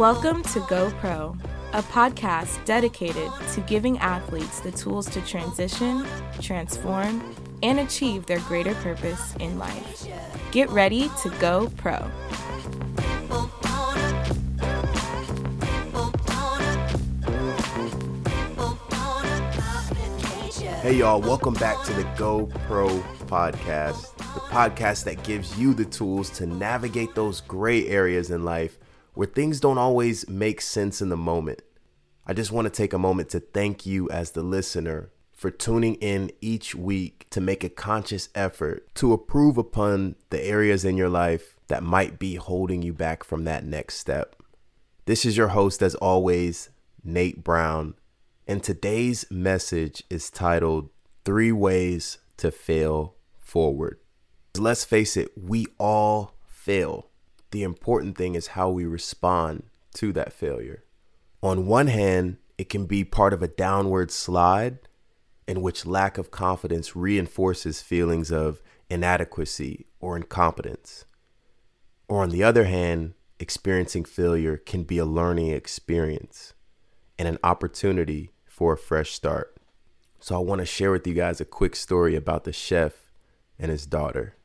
Welcome to Go Pro, a podcast dedicated to giving athletes the tools to transition, transform, and achieve their greater purpose in life. Get ready to go pro. Hey, y'all, welcome back to the Go Pro podcast, the podcast that gives you the tools to navigate those gray areas in life where things don't always make sense in the moment. I just want to take a moment to thank you as the listener for tuning in each week to make a conscious effort to improve upon the areas in your life that might be holding you back from that next step. This is your host, as always, Nate Brown and today's message is titled Three Ways to Fail Forward. Let's face it, we all fail. The important thing is how we respond to that failure. On one hand, it can be part of a downward slide in which lack of confidence reinforces feelings of inadequacy or incompetence. Or on the other hand, experiencing failure can be a learning experience and an opportunity for a fresh start. So, I want to share with you guys a quick story about the chef and his daughter.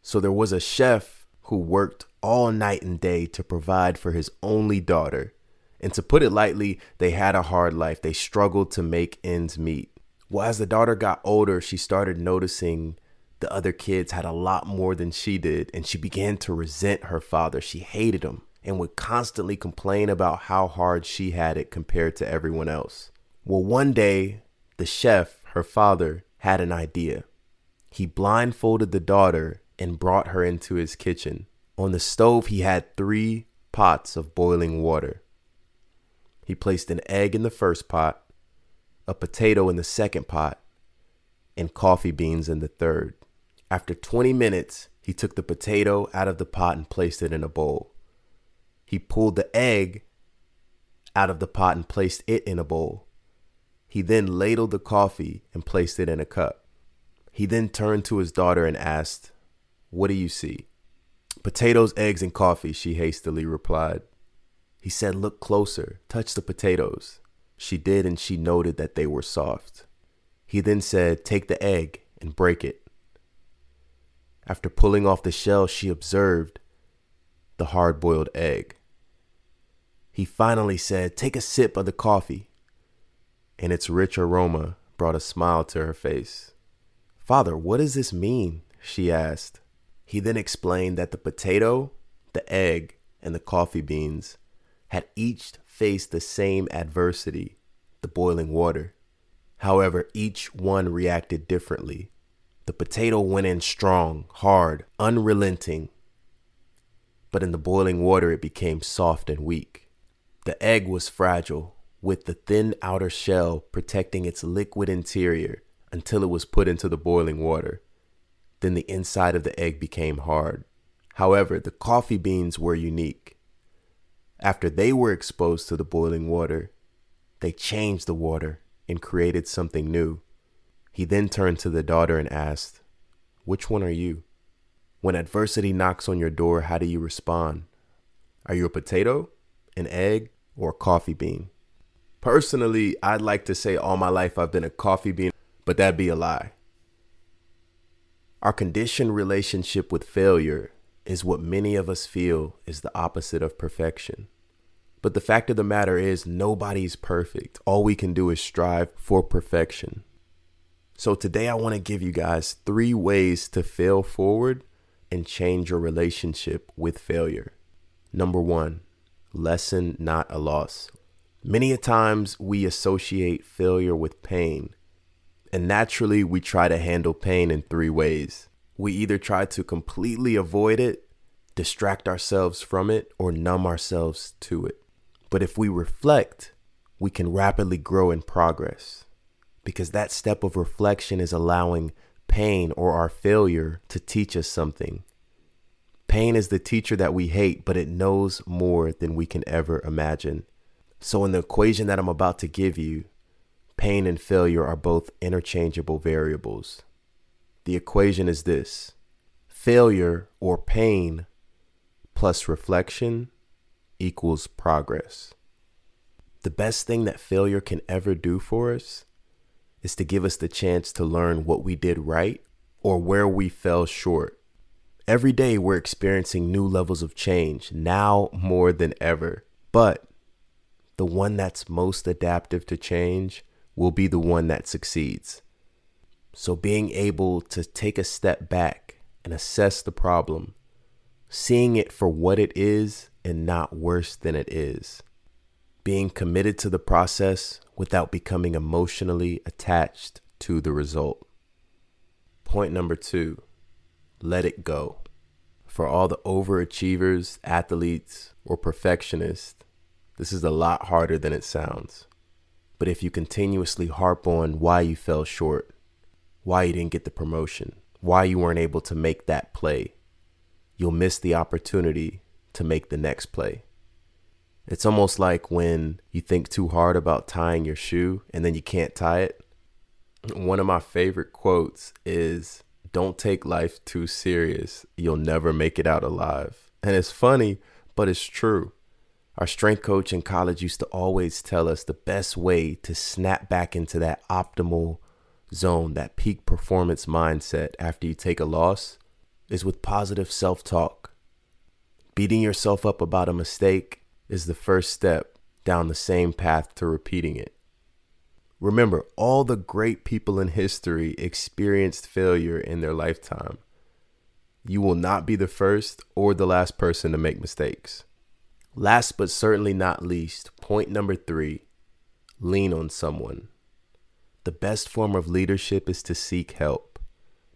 So, there was a chef who worked all night and day to provide for his only daughter. And to put it lightly, they had a hard life. They struggled to make ends meet. Well, as the daughter got older, she started noticing the other kids had a lot more than she did, and she began to resent her father. She hated him and would constantly complain about how hard she had it compared to everyone else. Well, one day, the chef, her father, had an idea. He blindfolded the daughter and brought her into his kitchen. On the stove, he had three pots of boiling water. He placed an egg in the first pot, a potato in the second pot, and coffee beans in the third. After 20 minutes, he took the potato out of the pot and placed it in a bowl. He pulled the egg out of the pot and placed it in a bowl. He then ladled the coffee and placed it in a cup. He then turned to his daughter and asked, What do you see? Potatoes, eggs, and coffee, she hastily replied. He said, Look closer, touch the potatoes. She did, and she noted that they were soft. He then said, Take the egg and break it. After pulling off the shell, she observed the hard boiled egg. He finally said, Take a sip of the coffee and its rich aroma brought a smile to her face. Father, what does this mean? she asked. He then explained that the potato, the egg, and the coffee beans had each faced the same adversity, the boiling water. However, each one reacted differently. The potato went in strong, hard, unrelenting, but in the boiling water it became soft and weak. The egg was fragile, with the thin outer shell protecting its liquid interior until it was put into the boiling water. Then the inside of the egg became hard. However, the coffee beans were unique. After they were exposed to the boiling water, they changed the water and created something new. He then turned to the daughter and asked, Which one are you? When adversity knocks on your door, how do you respond? Are you a potato, an egg, or a coffee bean? Personally, I'd like to say all my life I've been a coffee bean, but that'd be a lie. Our conditioned relationship with failure is what many of us feel is the opposite of perfection. But the fact of the matter is, nobody's perfect. All we can do is strive for perfection. So today, I want to give you guys three ways to fail forward and change your relationship with failure. Number one, lesson, not a loss. Many a times we associate failure with pain, and naturally we try to handle pain in three ways. We either try to completely avoid it, distract ourselves from it, or numb ourselves to it. But if we reflect, we can rapidly grow in progress because that step of reflection is allowing pain or our failure to teach us something. Pain is the teacher that we hate, but it knows more than we can ever imagine. So, in the equation that I'm about to give you, pain and failure are both interchangeable variables. The equation is this failure or pain plus reflection equals progress. The best thing that failure can ever do for us is to give us the chance to learn what we did right or where we fell short. Every day we're experiencing new levels of change, now more than ever. But the one that's most adaptive to change will be the one that succeeds. So, being able to take a step back and assess the problem, seeing it for what it is and not worse than it is, being committed to the process without becoming emotionally attached to the result. Point number two let it go. For all the overachievers, athletes, or perfectionists, this is a lot harder than it sounds. But if you continuously harp on why you fell short, why you didn't get the promotion, why you weren't able to make that play, you'll miss the opportunity to make the next play. It's almost like when you think too hard about tying your shoe and then you can't tie it. One of my favorite quotes is Don't take life too serious. You'll never make it out alive. And it's funny, but it's true. Our strength coach in college used to always tell us the best way to snap back into that optimal zone, that peak performance mindset after you take a loss, is with positive self talk. Beating yourself up about a mistake is the first step down the same path to repeating it. Remember, all the great people in history experienced failure in their lifetime. You will not be the first or the last person to make mistakes. Last but certainly not least, point number three lean on someone. The best form of leadership is to seek help.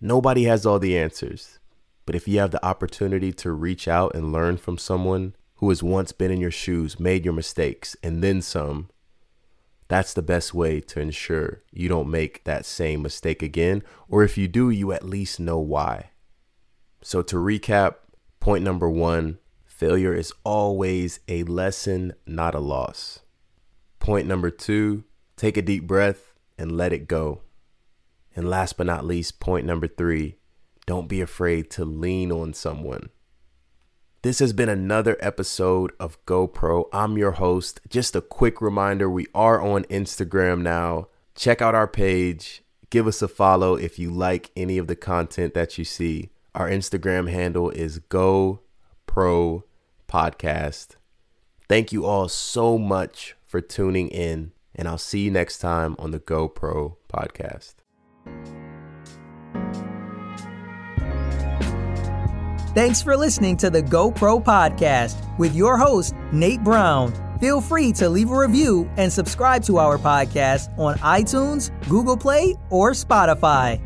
Nobody has all the answers, but if you have the opportunity to reach out and learn from someone who has once been in your shoes, made your mistakes, and then some, that's the best way to ensure you don't make that same mistake again, or if you do, you at least know why. So, to recap, point number one Failure is always a lesson, not a loss. Point number two take a deep breath and let it go. And last but not least, point number three don't be afraid to lean on someone. This has been another episode of GoPro. I'm your host. Just a quick reminder we are on Instagram now. Check out our page. Give us a follow if you like any of the content that you see. Our Instagram handle is GoPro podcast. Thank you all so much for tuning in, and I'll see you next time on the GoPro podcast. Thanks for listening to the GoPro podcast with your host, Nate Brown. Feel free to leave a review and subscribe to our podcast on iTunes, Google Play, or Spotify.